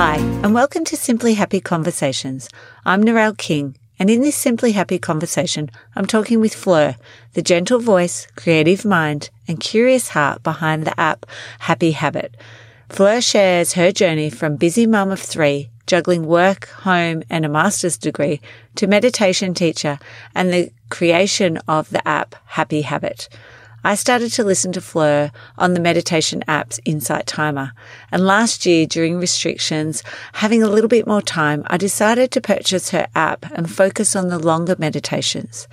Hi, and welcome to Simply Happy Conversations. I'm Narelle King, and in this Simply Happy conversation, I'm talking with Fleur, the gentle voice, creative mind, and curious heart behind the app Happy Habit. Fleur shares her journey from busy mum of three, juggling work, home, and a master's degree, to meditation teacher and the creation of the app Happy Habit. I started to listen to Fleur on the meditation app's Insight Timer. And last year, during restrictions, having a little bit more time, I decided to purchase her app and focus on the longer meditations.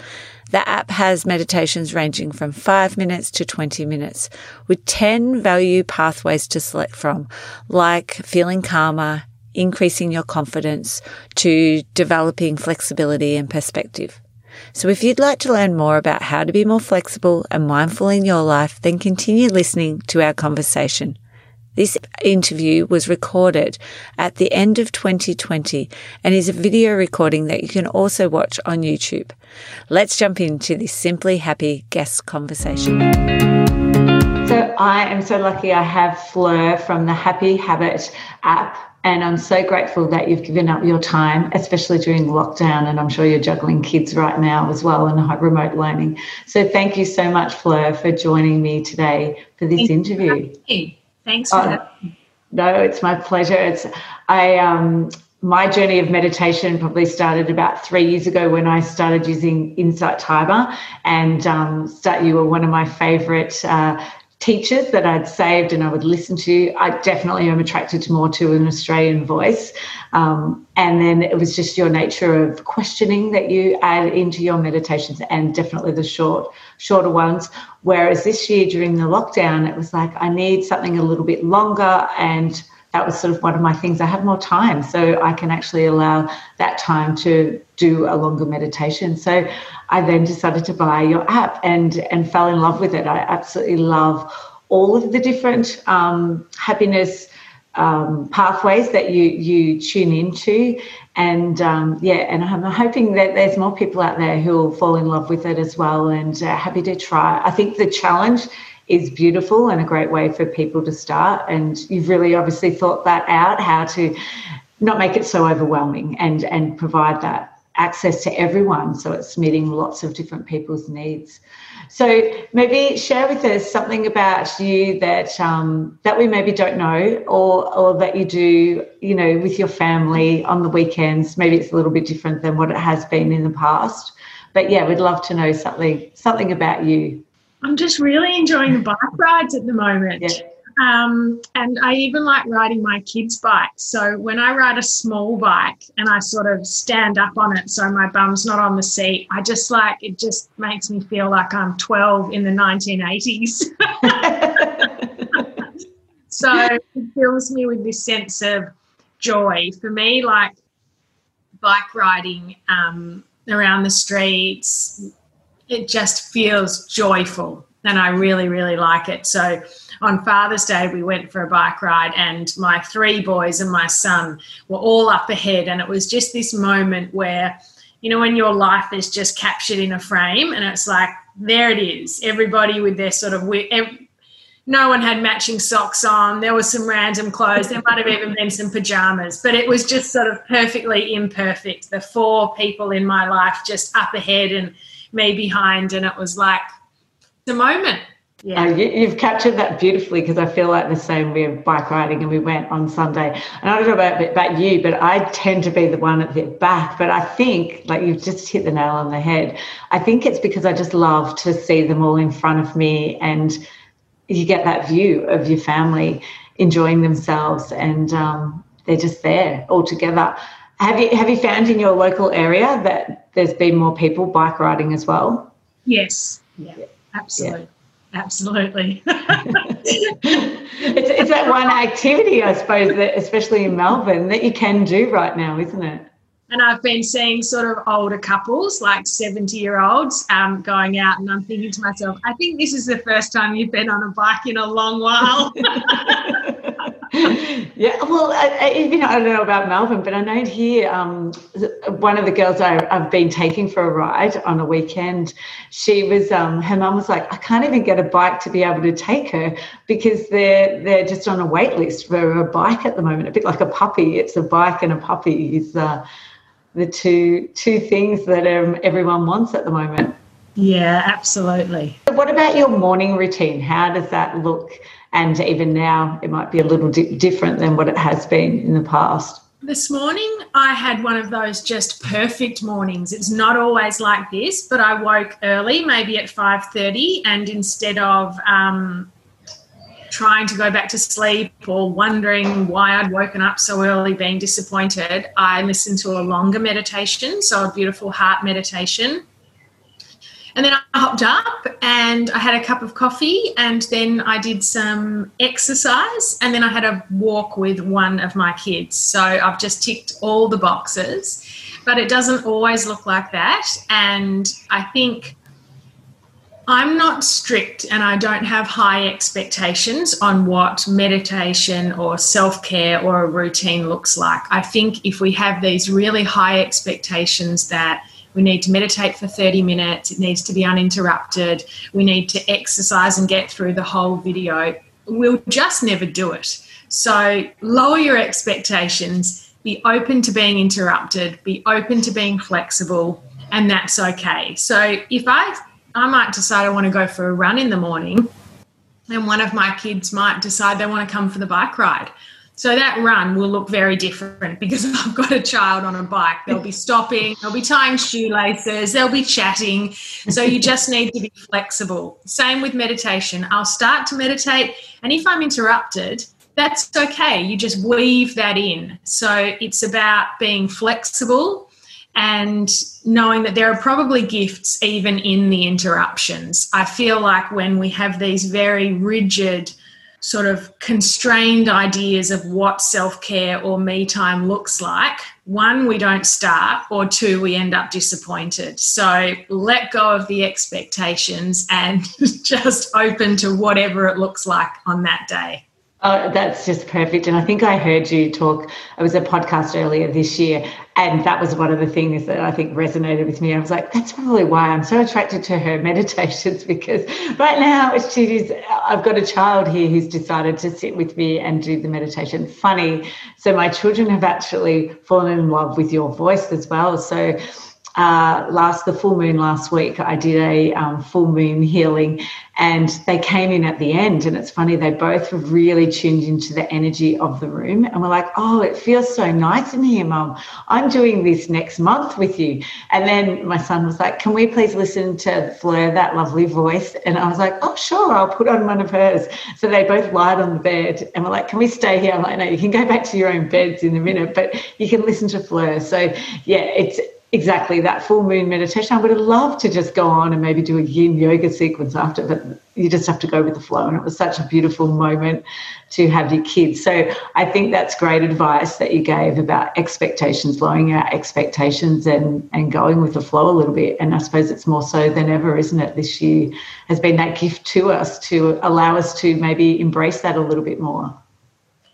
The app has meditations ranging from 5 minutes to 20 minutes with 10 value pathways to select from, like feeling calmer, increasing your confidence, to developing flexibility and perspective. So if you'd like to learn more about how to be more flexible and mindful in your life, then continue listening to our conversation. This interview was recorded at the end of 2020 and is a video recording that you can also watch on YouTube. Let's jump into this simply happy guest conversation. So I am so lucky I have Fleur from the Happy Habit app and I'm so grateful that you've given up your time, especially during lockdown. And I'm sure you're juggling kids right now as well and remote learning. So thank you so much, Fleur, for joining me today for this interview. You. Thanks for oh, that. No, it's my pleasure. It's I um my journey of meditation probably started about three years ago when I started using Insight Timer, and um, start, you were one of my favorite uh, teachers that I'd saved and I would listen to. I definitely am attracted more to an Australian voice. Um, and then it was just your nature of questioning that you add into your meditations and definitely the short, shorter ones. Whereas this year during the lockdown, it was like, I need something a little bit longer and that was sort of one of my things. I have more time, so I can actually allow that time to do a longer meditation. So I then decided to buy your app and and fell in love with it. I absolutely love all of the different um, happiness um, pathways that you you tune into, and um, yeah, and I'm hoping that there's more people out there who will fall in love with it as well, and uh, happy to try. I think the challenge is beautiful and a great way for people to start. And you've really obviously thought that out, how to not make it so overwhelming and, and provide that access to everyone. So it's meeting lots of different people's needs. So maybe share with us something about you that um, that we maybe don't know, or or that you do, you know, with your family on the weekends. Maybe it's a little bit different than what it has been in the past. But yeah, we'd love to know something something about you. I'm just really enjoying the bike rides at the moment. Yeah. Um, and I even like riding my kids' bikes. So when I ride a small bike and I sort of stand up on it so my bum's not on the seat, I just like it just makes me feel like I'm 12 in the 1980s. so it fills me with this sense of joy. For me, like bike riding um, around the streets, it just feels joyful and I really, really like it. So on Father's Day, we went for a bike ride, and my three boys and my son were all up ahead. And it was just this moment where, you know, when your life is just captured in a frame, and it's like, there it is, everybody with their sort of, no one had matching socks on. There was some random clothes. There might have even been some pajamas, but it was just sort of perfectly imperfect. The four people in my life just up ahead and me behind, and it was like the moment. Yeah, uh, you, have captured that beautifully because I feel like the same. We have bike riding and we went on Sunday. And I don't know about, about you, but I tend to be the one at the back. But I think, like you've just hit the nail on the head. I think it's because I just love to see them all in front of me and you get that view of your family enjoying themselves and um, they're just there all together. Have you have you found in your local area that there's been more people bike riding as well? Yes. Yeah. Absolutely. Yeah. Absolutely. it's, it's that one activity, I suppose, that especially in Melbourne, that you can do right now, isn't it? And I've been seeing sort of older couples, like 70 year olds, um, going out, and I'm thinking to myself, I think this is the first time you've been on a bike in a long while. yeah, well, I, I, you know, I don't know about Melbourne, but I know here um, one of the girls I, have been taking for a ride on a weekend. She was, um, her mum was like, I can't even get a bike to be able to take her because they're they're just on a wait list for a bike at the moment. A bit like a puppy, it's a bike and a puppy is uh, the two two things that um, everyone wants at the moment. Yeah, absolutely. What about your morning routine? How does that look? And even now, it might be a little di- different than what it has been in the past. This morning, I had one of those just perfect mornings. It's not always like this, but I woke early, maybe at five thirty, and instead of um, trying to go back to sleep or wondering why I'd woken up so early, being disappointed, I listened to a longer meditation, so a beautiful heart meditation and then I hopped up and I had a cup of coffee and then I did some exercise and then I had a walk with one of my kids. So I've just ticked all the boxes, but it doesn't always look like that. And I think I'm not strict and I don't have high expectations on what meditation or self care or a routine looks like. I think if we have these really high expectations that we need to meditate for 30 minutes. It needs to be uninterrupted. We need to exercise and get through the whole video. We'll just never do it. So lower your expectations, be open to being interrupted, be open to being flexible, and that's okay. So if I I might decide I want to go for a run in the morning, and one of my kids might decide they want to come for the bike ride. So that run will look very different because I've got a child on a bike. They'll be stopping, they'll be tying shoelaces, they'll be chatting. So you just need to be flexible. Same with meditation. I'll start to meditate, and if I'm interrupted, that's okay. You just weave that in. So it's about being flexible and knowing that there are probably gifts even in the interruptions. I feel like when we have these very rigid, sort of constrained ideas of what self care or me time looks like, one, we don't start, or two, we end up disappointed. So let go of the expectations and just open to whatever it looks like on that day. Oh, that's just perfect. And I think I heard you talk, it was a podcast earlier this year, and that was one of the things that I think resonated with me. I was like, that's probably why I'm so attracted to her meditations because right now she's, I've got a child here who's decided to sit with me and do the meditation. Funny. So my children have actually fallen in love with your voice as well. So uh, last the full moon last week, I did a um, full moon healing, and they came in at the end. And it's funny, they both really tuned into the energy of the room, and we're like, "Oh, it feels so nice in here, Mum. I'm doing this next month with you." And then my son was like, "Can we please listen to Fleur, that lovely voice?" And I was like, "Oh, sure, I'll put on one of hers." So they both lied on the bed, and we're like, "Can we stay here?" I'm like, "No, you can go back to your own beds in a minute, but you can listen to Fleur." So yeah, it's exactly that full moon meditation. I would have loved to just go on and maybe do a yin yoga sequence after, but you just have to go with the flow. And it was such a beautiful moment to have your kids. So I think that's great advice that you gave about expectations, lowering our expectations and, and going with the flow a little bit. And I suppose it's more so than ever, isn't it? This year has been that gift to us to allow us to maybe embrace that a little bit more.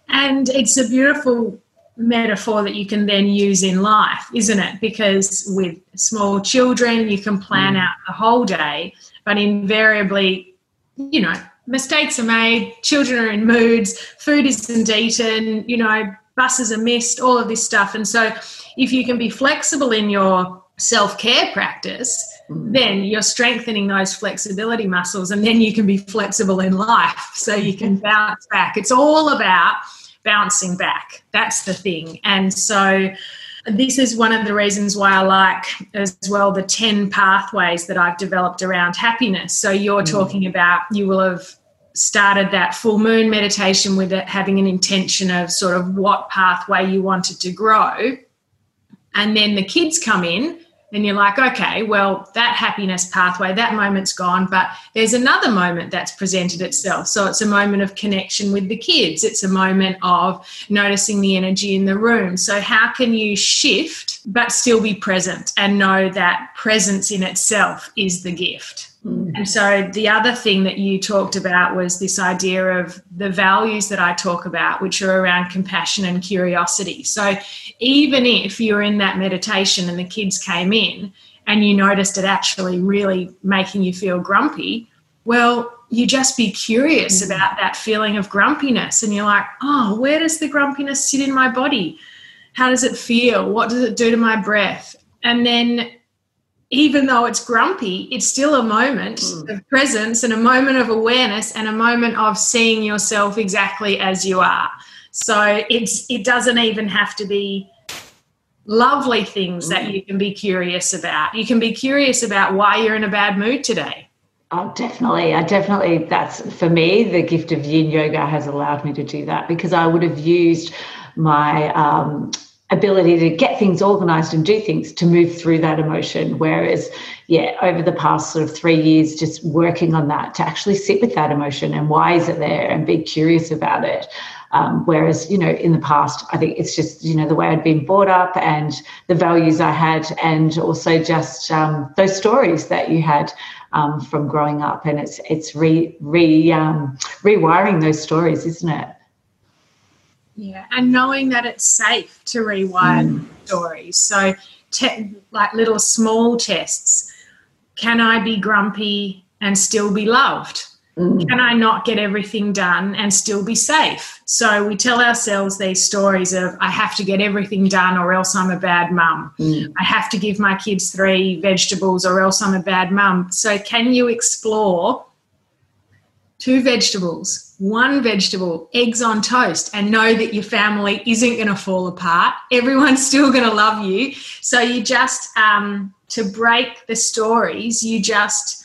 And it's a beautiful metaphor that you can then use in life, isn't it? Because with small children, you can plan mm. out the whole day, but invariably, you know, mistakes are made, children are in moods, food isn't eaten, you know, buses are missed, all of this stuff. And so, if you can be flexible in your self care practice, mm. then you're strengthening those flexibility muscles, and then you can be flexible in life so you can bounce back. It's all about bouncing back. That's the thing. And so this is one of the reasons why I like as well the 10 pathways that I've developed around happiness. So you're mm. talking about you will have started that full moon meditation with it having an intention of sort of what pathway you wanted to grow. And then the kids come in then you're like, okay, well, that happiness pathway, that moment's gone, but there's another moment that's presented itself. So it's a moment of connection with the kids, it's a moment of noticing the energy in the room. So, how can you shift but still be present and know that presence in itself is the gift? Mm. And so the other thing that you talked about was this idea of the values that I talk about, which are around compassion and curiosity. So even if you're in that meditation and the kids came in and you noticed it actually really making you feel grumpy, well, you just be curious mm. about that feeling of grumpiness and you're like, oh, where does the grumpiness sit in my body? How does it feel? What does it do to my breath? And then even though it's grumpy, it's still a moment mm. of presence and a moment of awareness and a moment of seeing yourself exactly as you are. So it's it doesn't even have to be lovely things mm. that you can be curious about. You can be curious about why you're in a bad mood today. Oh, definitely. I definitely, that's for me, the gift of yin yoga has allowed me to do that because I would have used my um, ability to get things organized and do things to move through that emotion. Whereas, yeah, over the past sort of three years, just working on that to actually sit with that emotion and why is it there and be curious about it. Um, whereas, you know, in the past, I think it's just, you know, the way I'd been brought up and the values I had, and also just um, those stories that you had um, from growing up. And it's it's re, re um, rewiring those stories, isn't it? Yeah, and knowing that it's safe to rewire mm. stories. So, te- like little small tests. Can I be grumpy and still be loved? Mm. Can I not get everything done and still be safe? So we tell ourselves these stories of I have to get everything done or else I'm a bad mum. Mm. I have to give my kids three vegetables or else I'm a bad mum. So can you explore two vegetables, one vegetable, eggs on toast, and know that your family isn't going to fall apart. Everyone's still going to love you. So you just, um, to break the stories, you just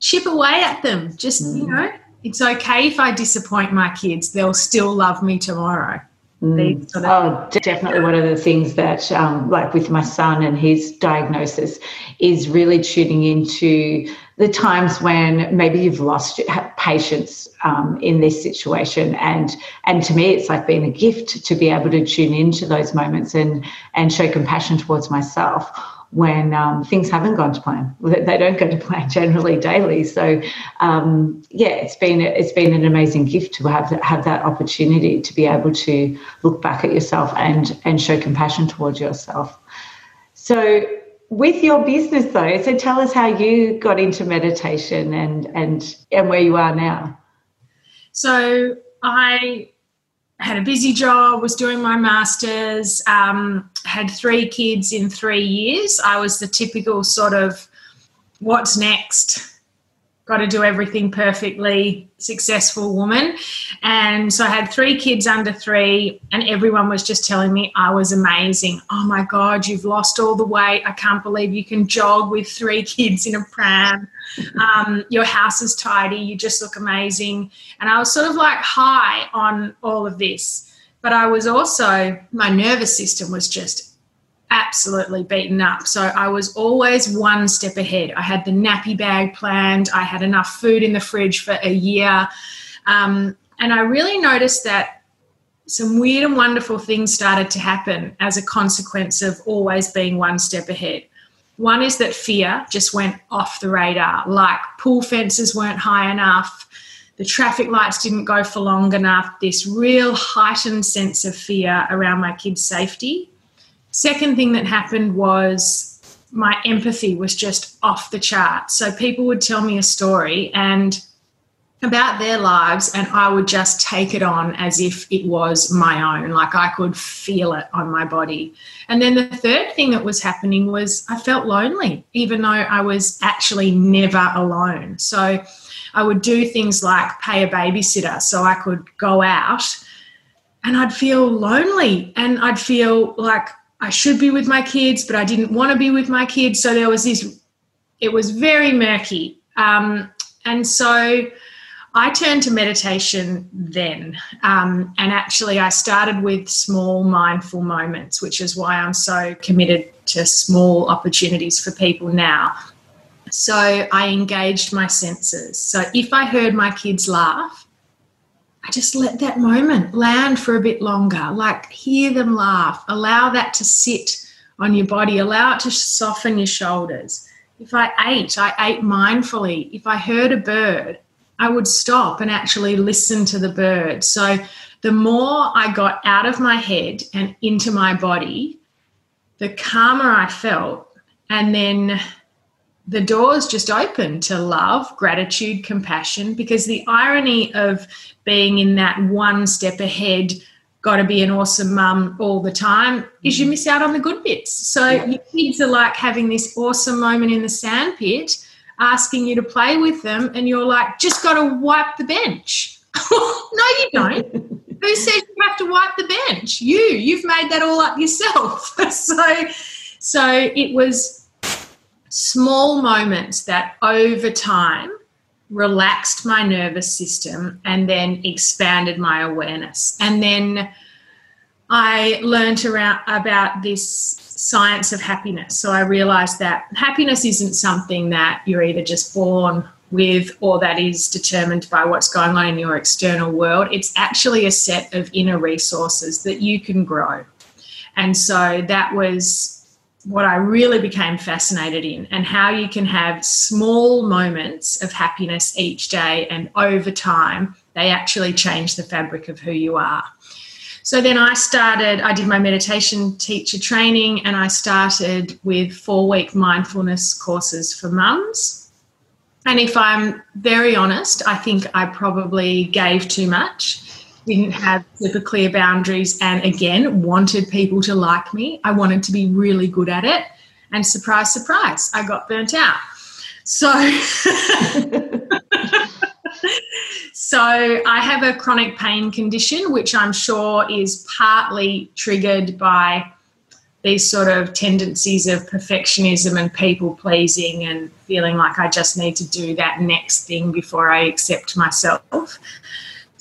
chip away at them. Just, mm. you know, it's okay if I disappoint my kids, they'll still love me tomorrow. Mm. Sort of oh, definitely. One of the things that, um, like with my son and his diagnosis, is really tuning into the times when maybe you've lost patience um, in this situation, and and to me, it's like being a gift to be able to tune into those moments and and show compassion towards myself when um, things haven't gone to plan. They don't go to plan generally daily. So um, yeah, it's been it's been an amazing gift to have have that opportunity to be able to look back at yourself and and show compassion towards yourself. So with your business though, so tell us how you got into meditation and and and where you are now. So I had a busy job, was doing my master's, um, had three kids in three years. I was the typical sort of what's next? Got to do everything perfectly, successful woman. And so I had three kids under three, and everyone was just telling me I was amazing. Oh my God, you've lost all the weight. I can't believe you can jog with three kids in a pram. Um, your house is tidy. You just look amazing. And I was sort of like high on all of this. But I was also, my nervous system was just absolutely beaten up. So I was always one step ahead. I had the nappy bag planned, I had enough food in the fridge for a year. Um, and I really noticed that some weird and wonderful things started to happen as a consequence of always being one step ahead. One is that fear just went off the radar, like pool fences weren't high enough, the traffic lights didn't go for long enough, this real heightened sense of fear around my kids' safety. Second thing that happened was my empathy was just off the chart. So people would tell me a story and about their lives and I would just take it on as if it was my own. Like I could feel it on my body. And then the third thing that was happening was I felt lonely, even though I was actually never alone. So I would do things like pay a babysitter so I could go out and I'd feel lonely and I'd feel like I should be with my kids, but I didn't want to be with my kids. So there was this, it was very murky. Um, and so I turned to meditation then. Um, and actually, I started with small mindful moments, which is why I'm so committed to small opportunities for people now. So I engaged my senses. So if I heard my kids laugh, I just let that moment land for a bit longer, like hear them laugh, allow that to sit on your body, allow it to soften your shoulders. If I ate, I ate mindfully. If I heard a bird, I would stop and actually listen to the bird. So the more I got out of my head and into my body, the calmer I felt. And then the doors just open to love, gratitude, compassion. Because the irony of being in that one step ahead, got to be an awesome mum all the time, is you mm-hmm. miss out on the good bits. So yeah. your kids are like having this awesome moment in the sandpit asking you to play with them, and you're like, just got to wipe the bench. no, you don't. Who says you have to wipe the bench? You. You've made that all up yourself. so, so it was small moments that over time relaxed my nervous system and then expanded my awareness. And then I learned around about this science of happiness. So I realized that happiness isn't something that you're either just born with or that is determined by what's going on in your external world. It's actually a set of inner resources that you can grow. And so that was what I really became fascinated in, and how you can have small moments of happiness each day, and over time, they actually change the fabric of who you are. So then I started, I did my meditation teacher training and I started with four week mindfulness courses for mums. And if I'm very honest, I think I probably gave too much, didn't have super clear boundaries, and again, wanted people to like me. I wanted to be really good at it. And surprise, surprise, I got burnt out. So. So I have a chronic pain condition, which I'm sure is partly triggered by these sort of tendencies of perfectionism and people pleasing and feeling like I just need to do that next thing before I accept myself.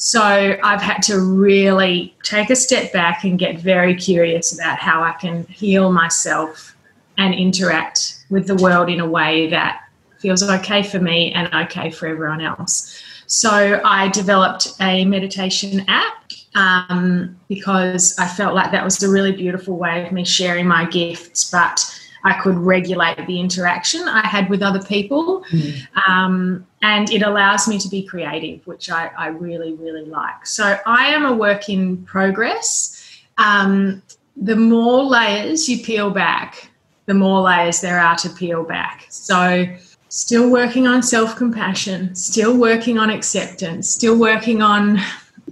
So I've had to really take a step back and get very curious about how I can heal myself and interact with the world in a way that feels okay for me and okay for everyone else. So I developed a meditation app um, because I felt like that was a really beautiful way of me sharing my gifts, but I could regulate the interaction I had with other people. Mm. Um, and it allows me to be creative, which I, I, really, really like. So I am a work in progress. Um, the more layers you peel back, the more layers there are to peel back. So still working on self compassion, still working on acceptance, still working on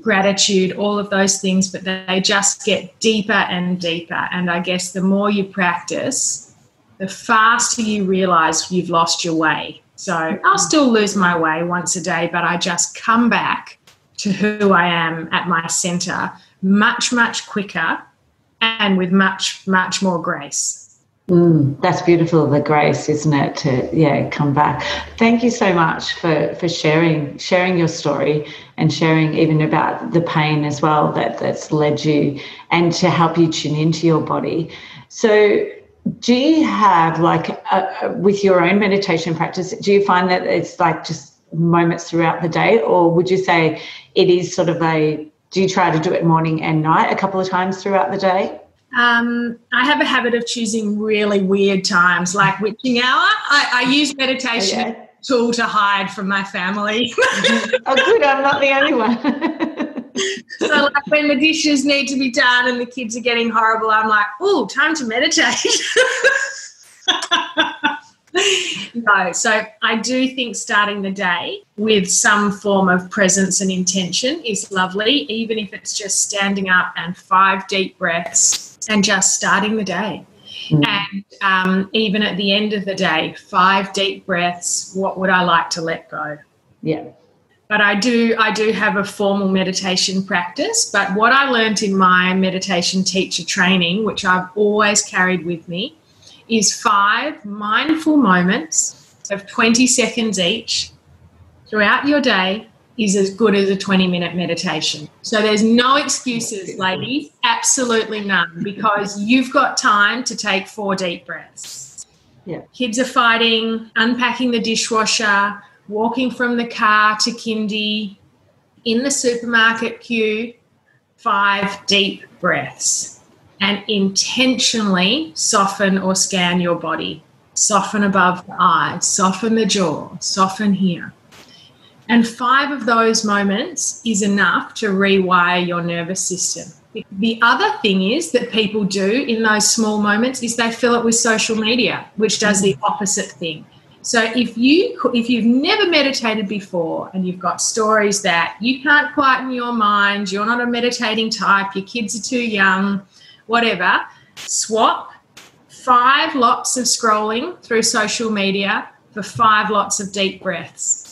gratitude, all of those things, but they just get deeper and deeper. And I guess the more you practice, the faster you realize you've lost your way. So I'll still lose my way once a day, but I just come back to who I am at my center much, much quicker and with much, much more grace. Mm, that's beautiful, the grace, isn't it? To yeah, come back. Thank you so much for for sharing sharing your story and sharing even about the pain as well that that's led you, and to help you tune into your body. So, do you have like a, with your own meditation practice? Do you find that it's like just moments throughout the day, or would you say it is sort of a? Do you try to do it morning and night a couple of times throughout the day? Um, I have a habit of choosing really weird times, like witching hour. I, I use meditation oh, yeah. tool to hide from my family. oh, good! I'm not the only one. so, like when the dishes need to be done and the kids are getting horrible, I'm like, "Oh, time to meditate." no, so I do think starting the day with some form of presence and intention is lovely, even if it's just standing up and five deep breaths and just starting the day. Mm. And um, even at the end of the day, five deep breaths. What would I like to let go? Yeah. But I do, I do have a formal meditation practice. But what I learned in my meditation teacher training, which I've always carried with me, is five mindful moments of 20 seconds each throughout your day is as good as a 20 minute meditation. So there's no excuses, ladies, absolutely none, because you've got time to take four deep breaths. Yeah. Kids are fighting, unpacking the dishwasher, walking from the car to kindy, in the supermarket queue, five deep breaths and intentionally soften or scan your body. Soften above the eyes, soften the jaw, soften here. And five of those moments is enough to rewire your nervous system. The other thing is that people do in those small moments is they fill it with social media, which does the opposite thing. So if you if you've never meditated before and you've got stories that you can't quieten your mind, you're not a meditating type, your kids are too young, whatever, swap five lots of scrolling through social media for five lots of deep breaths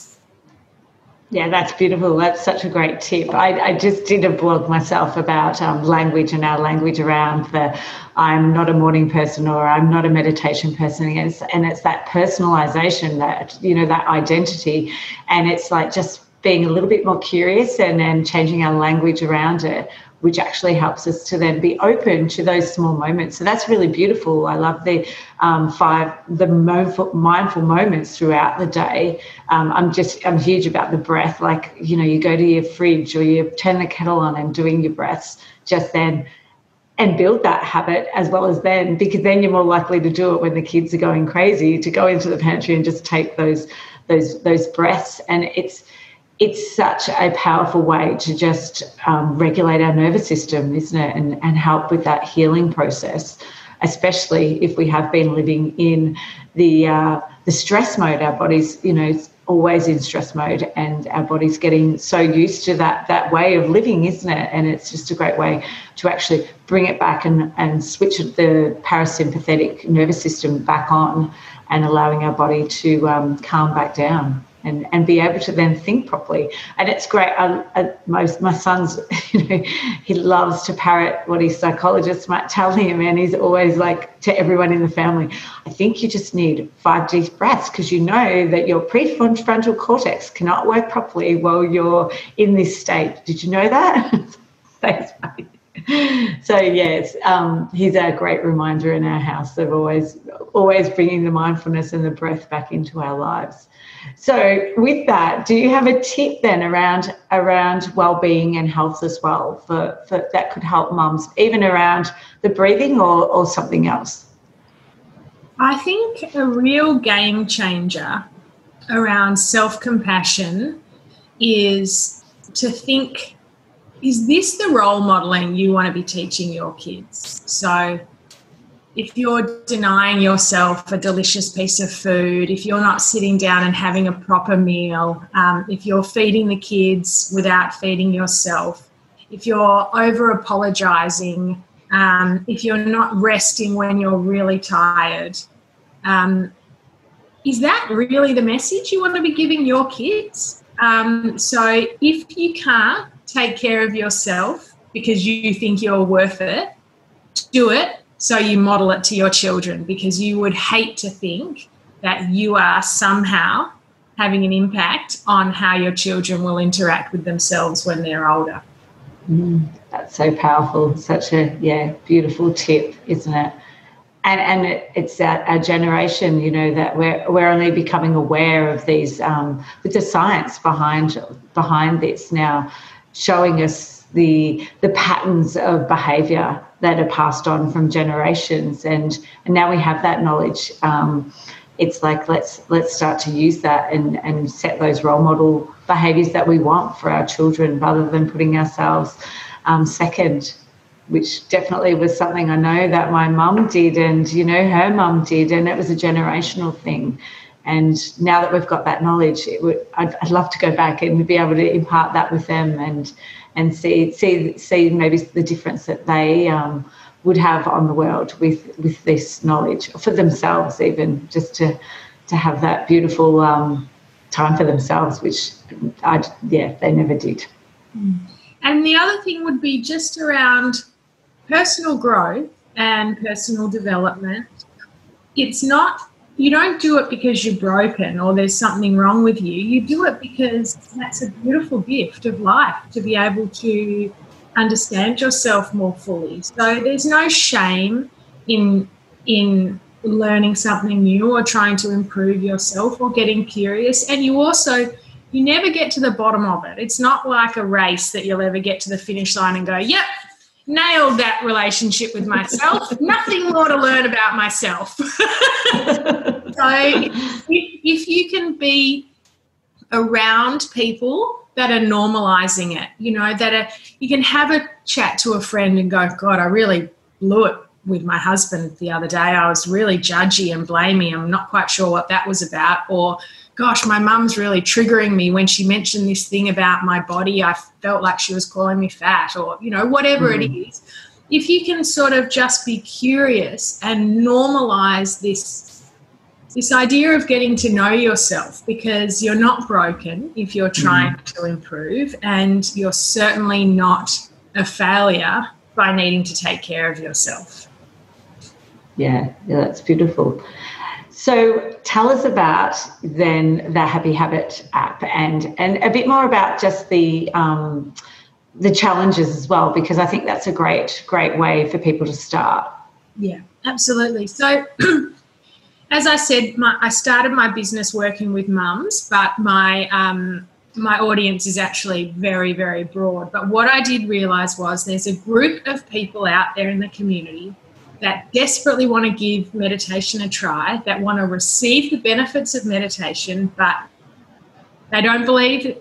yeah, that's beautiful. That's such a great tip. I, I just did a blog myself about um, language and our language around the I'm not a morning person or I'm not a meditation person. And it's, and it's that personalization, that, you know, that identity. And it's like just being a little bit more curious and then changing our language around it which actually helps us to then be open to those small moments. So that's really beautiful. I love the um, five the mindful, mindful moments throughout the day. Um, I'm just I'm huge about the breath. Like you know, you go to your fridge or you turn the kettle on and doing your breaths just then. And build that habit as well as then, because then you're more likely to do it when the kids are going crazy. To go into the pantry and just take those those those breaths, and it's it's such a powerful way to just um, regulate our nervous system, isn't it? And, and help with that healing process, especially if we have been living in the, uh, the stress mode. Our body's, you know, always in stress mode and our body's getting so used to that that way of living isn't it and it's just a great way to actually bring it back and and switch the parasympathetic nervous system back on and allowing our body to um, calm back down and, and be able to then think properly. And it's great. I, I, most my son's, you know, he loves to parrot what his psychologist might tell him, and he's always like to everyone in the family, I think you just need five deep breaths because you know that your prefrontal cortex cannot work properly while you're in this state. Did you know that? Thanks, so yes, um, he's a great reminder in our house of always, always bringing the mindfulness and the breath back into our lives. So with that, do you have a tip then around around well-being and health as well for, for that could help mums, even around the breathing or, or something else? I think a real game changer around self-compassion is to think is this the role modeling you want to be teaching your kids? So if you're denying yourself a delicious piece of food, if you're not sitting down and having a proper meal, um, if you're feeding the kids without feeding yourself, if you're over apologizing, um, if you're not resting when you're really tired, um, is that really the message you want to be giving your kids? Um, so if you can't take care of yourself because you think you're worth it, do it so you model it to your children because you would hate to think that you are somehow having an impact on how your children will interact with themselves when they're older. Mm, that's so powerful. Such a yeah beautiful tip, isn't it? And and it, it's that our generation, you know, that we're we're only becoming aware of these um, with the science behind behind this now, showing us the the patterns of behaviour that are passed on from generations, and and now we have that knowledge. Um, it's like let's let's start to use that and and set those role model behaviours that we want for our children, rather than putting ourselves um, second. Which definitely was something I know that my mum did, and you know her mum did, and it was a generational thing. And now that we've got that knowledge, would, I'd, I'd, love to go back and be able to impart that with them and and see see see maybe the difference that they um, would have on the world with with this knowledge for themselves, even just to to have that beautiful um, time for themselves, which I yeah they never did. And the other thing would be just around personal growth and personal development. It's not you don't do it because you're broken or there's something wrong with you. You do it because that's a beautiful gift of life to be able to understand yourself more fully. So there's no shame in in learning something new or trying to improve yourself or getting curious. And you also you never get to the bottom of it. It's not like a race that you'll ever get to the finish line and go, "Yep, nailed that relationship with myself. Nothing more to learn about myself. so if, if you can be around people that are normalizing it, you know, that are, you can have a chat to a friend and go, God, I really blew it with my husband the other day. I was really judgy and blaming. I'm not quite sure what that was about. Or, gosh, my mum's really triggering me when she mentioned this thing about my body. I felt like she was calling me fat, or, you know, whatever mm. it is. If you can sort of just be curious and normalize this this idea of getting to know yourself because you're not broken if you're trying mm. to improve and you're certainly not a failure by needing to take care of yourself. Yeah, yeah that's beautiful. So tell us about then the Happy Habit app and and a bit more about just the um, the challenges as well because I think that's a great great way for people to start. Yeah, absolutely. So as I said, my, I started my business working with mums, but my um, my audience is actually very very broad. But what I did realize was there's a group of people out there in the community that desperately want to give meditation a try, that want to receive the benefits of meditation, but they don't believe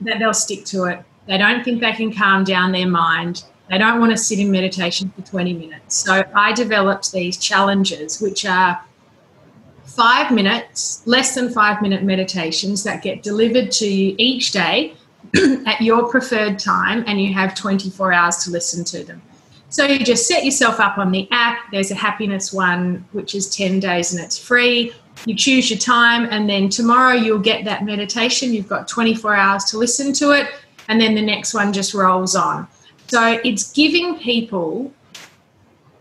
that they'll stick to it. They don't think they can calm down their mind. They don't want to sit in meditation for 20 minutes. So I developed these challenges, which are five minutes, less than five minute meditations that get delivered to you each day at your preferred time, and you have 24 hours to listen to them. So you just set yourself up on the app. There's a happiness one, which is 10 days and it's free. You choose your time, and then tomorrow you'll get that meditation. You've got 24 hours to listen to it, and then the next one just rolls on. So it's giving people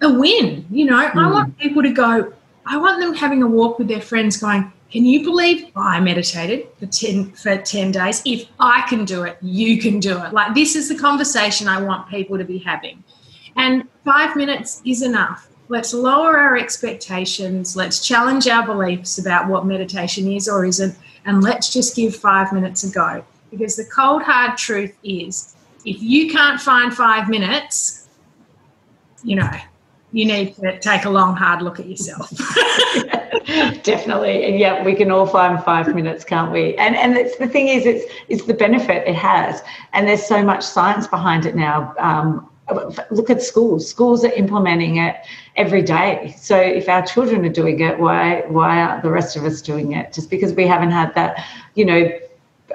a win. You know, mm. I hmm. want people to go, I want them having a walk with their friends going, can you believe I meditated for 10 for 10 days? If I can do it, you can do it. Like this is the conversation I want people to be having. And five minutes is enough. Let's lower our expectations. Let's challenge our beliefs about what meditation is or isn't. And let's just give five minutes a go. Because the cold, hard truth is if you can't find five minutes, you know, you need to take a long, hard look at yourself. Definitely, and yeah, we can all find five minutes, can't we? And and it's the thing is, it's it's the benefit it has, and there's so much science behind it now. Um, look at schools. Schools are implementing it every day. So if our children are doing it why why aren't the rest of us doing it? Just because we haven't had that you know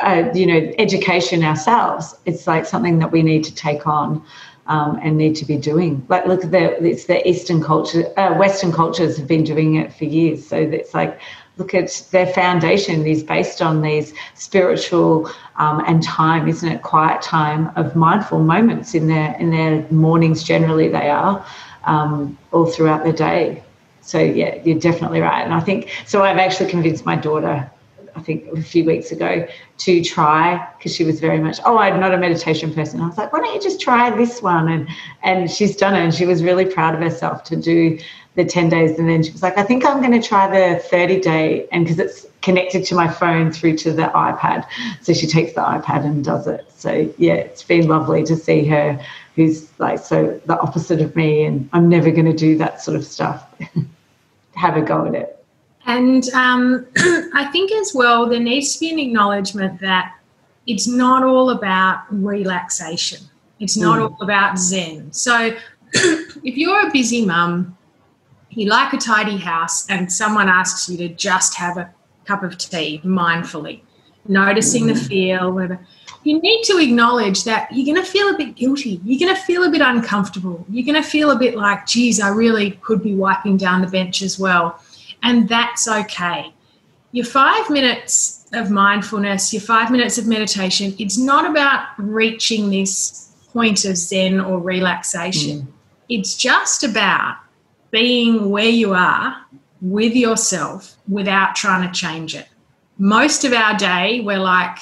uh, you know education ourselves it's like something that we need to take on um, and need to be doing. Like look at the it's the eastern culture uh, western cultures have been doing it for years. So it's like look at their foundation is based on these spiritual um, and time, isn't it? Quiet time of mindful moments in their in their mornings. Generally, they are um, all throughout the day. So yeah, you're definitely right. And I think so. I've actually convinced my daughter. I think a few weeks ago to try because she was very much oh I'm not a meditation person. I was like why don't you just try this one? And and she's done it and she was really proud of herself to do the 10 days. And then she was like i think i'm going to try the 30 day and because it's connected to my phone through to the ipad. So she takes the ipad and does it. So yeah it's been lovely to see her who's like so the opposite of me and i'm never going to do that sort of stuff. Have a go at it and um, i think as well there needs to be an acknowledgement that it's not all about relaxation it's not mm. all about zen so if you're a busy mum you like a tidy house and someone asks you to just have a cup of tea mindfully, noticing the mm. feel, whatever, you need to acknowledge that you're going to feel a bit guilty. You're going to feel a bit uncomfortable. You're going to feel a bit like, geez, I really could be wiping down the bench as well. And that's okay. Your five minutes of mindfulness, your five minutes of meditation, it's not about reaching this point of Zen or relaxation. Mm. It's just about being where you are with yourself without trying to change it. Most of our day, we're like,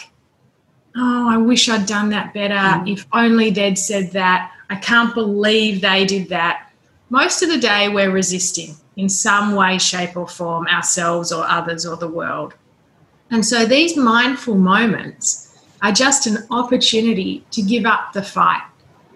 oh, I wish I'd done that better. Mm. If only they'd said that. I can't believe they did that. Most of the day, we're resisting in some way, shape, or form ourselves or others or the world. And so these mindful moments are just an opportunity to give up the fight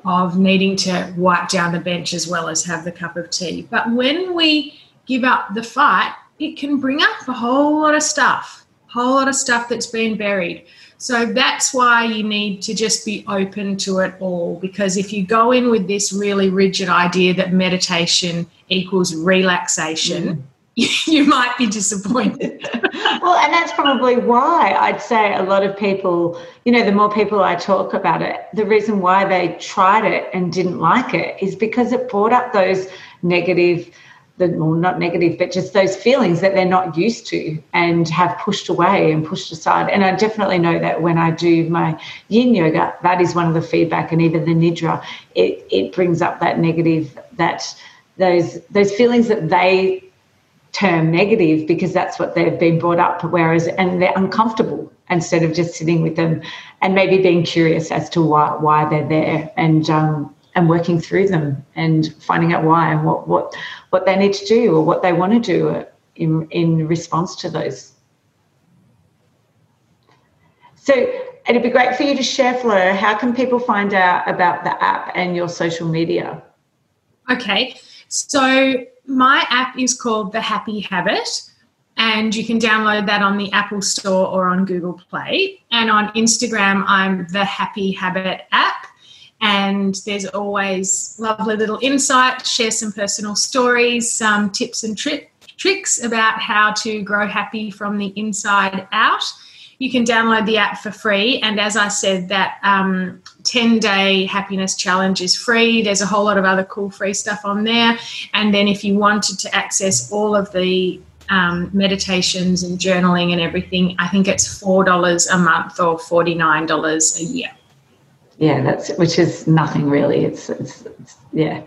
of needing to wipe down the bench as well as have the cup of tea. But when we give up the fight, it can bring up a whole lot of stuff, a whole lot of stuff that's been buried. So that's why you need to just be open to it all. Because if you go in with this really rigid idea that meditation equals relaxation, mm. you might be disappointed. well, and that's probably why I'd say a lot of people, you know, the more people I talk about it, the reason why they tried it and didn't like it is because it brought up those negative the well, not negative, but just those feelings that they're not used to and have pushed away and pushed aside. And I definitely know that when I do my yin yoga, that is one of the feedback, and even the nidra, it it brings up that negative, that those those feelings that they term negative because that's what they've been brought up whereas and they're uncomfortable instead of just sitting with them and maybe being curious as to why why they're there and um, and working through them and finding out why and what what what they need to do or what they want to do in in response to those so it'd be great for you to share Fleur how can people find out about the app and your social media okay so my app is called The Happy Habit, and you can download that on the Apple Store or on Google Play. And on Instagram, I'm The Happy Habit app. And there's always lovely little insights, share some personal stories, some tips and tri- tricks about how to grow happy from the inside out you can download the app for free. And as I said, that um, 10 day happiness challenge is free. There's a whole lot of other cool free stuff on there. And then if you wanted to access all of the um, meditations and journaling and everything, I think it's $4 a month or $49 a year. Yeah, that's which is nothing really. It's, it's, it's yeah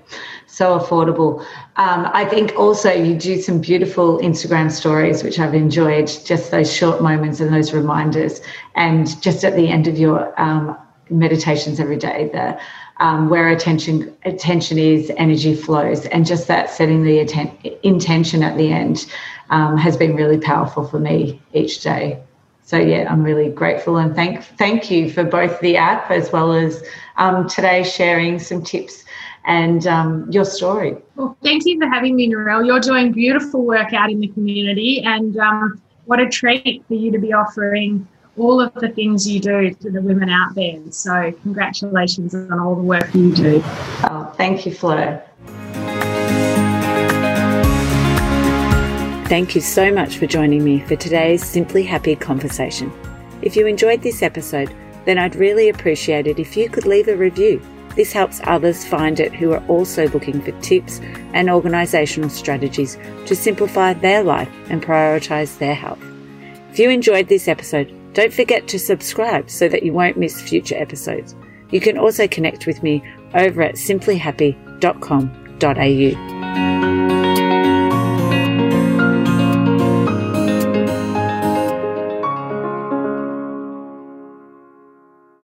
so affordable. Um, I think also you do some beautiful Instagram stories, which I've enjoyed, just those short moments and those reminders. And just at the end of your um, meditations every day, the um, where attention attention is, energy flows, and just that setting the atten- intention at the end um, has been really powerful for me each day. So yeah, I'm really grateful and thank thank you for both the app as well as um, today sharing some tips and um, your story. Well, thank you for having me, Narelle. You're doing beautiful work out in the community, and um, what a treat for you to be offering all of the things you do to the women out there. So, congratulations on all the work you do. Oh, thank you, Fleur. Thank you so much for joining me for today's Simply Happy conversation. If you enjoyed this episode, then I'd really appreciate it if you could leave a review this helps others find it who are also looking for tips and organisational strategies to simplify their life and prioritise their health. If you enjoyed this episode, don't forget to subscribe so that you won't miss future episodes. You can also connect with me over at simplyhappy.com.au.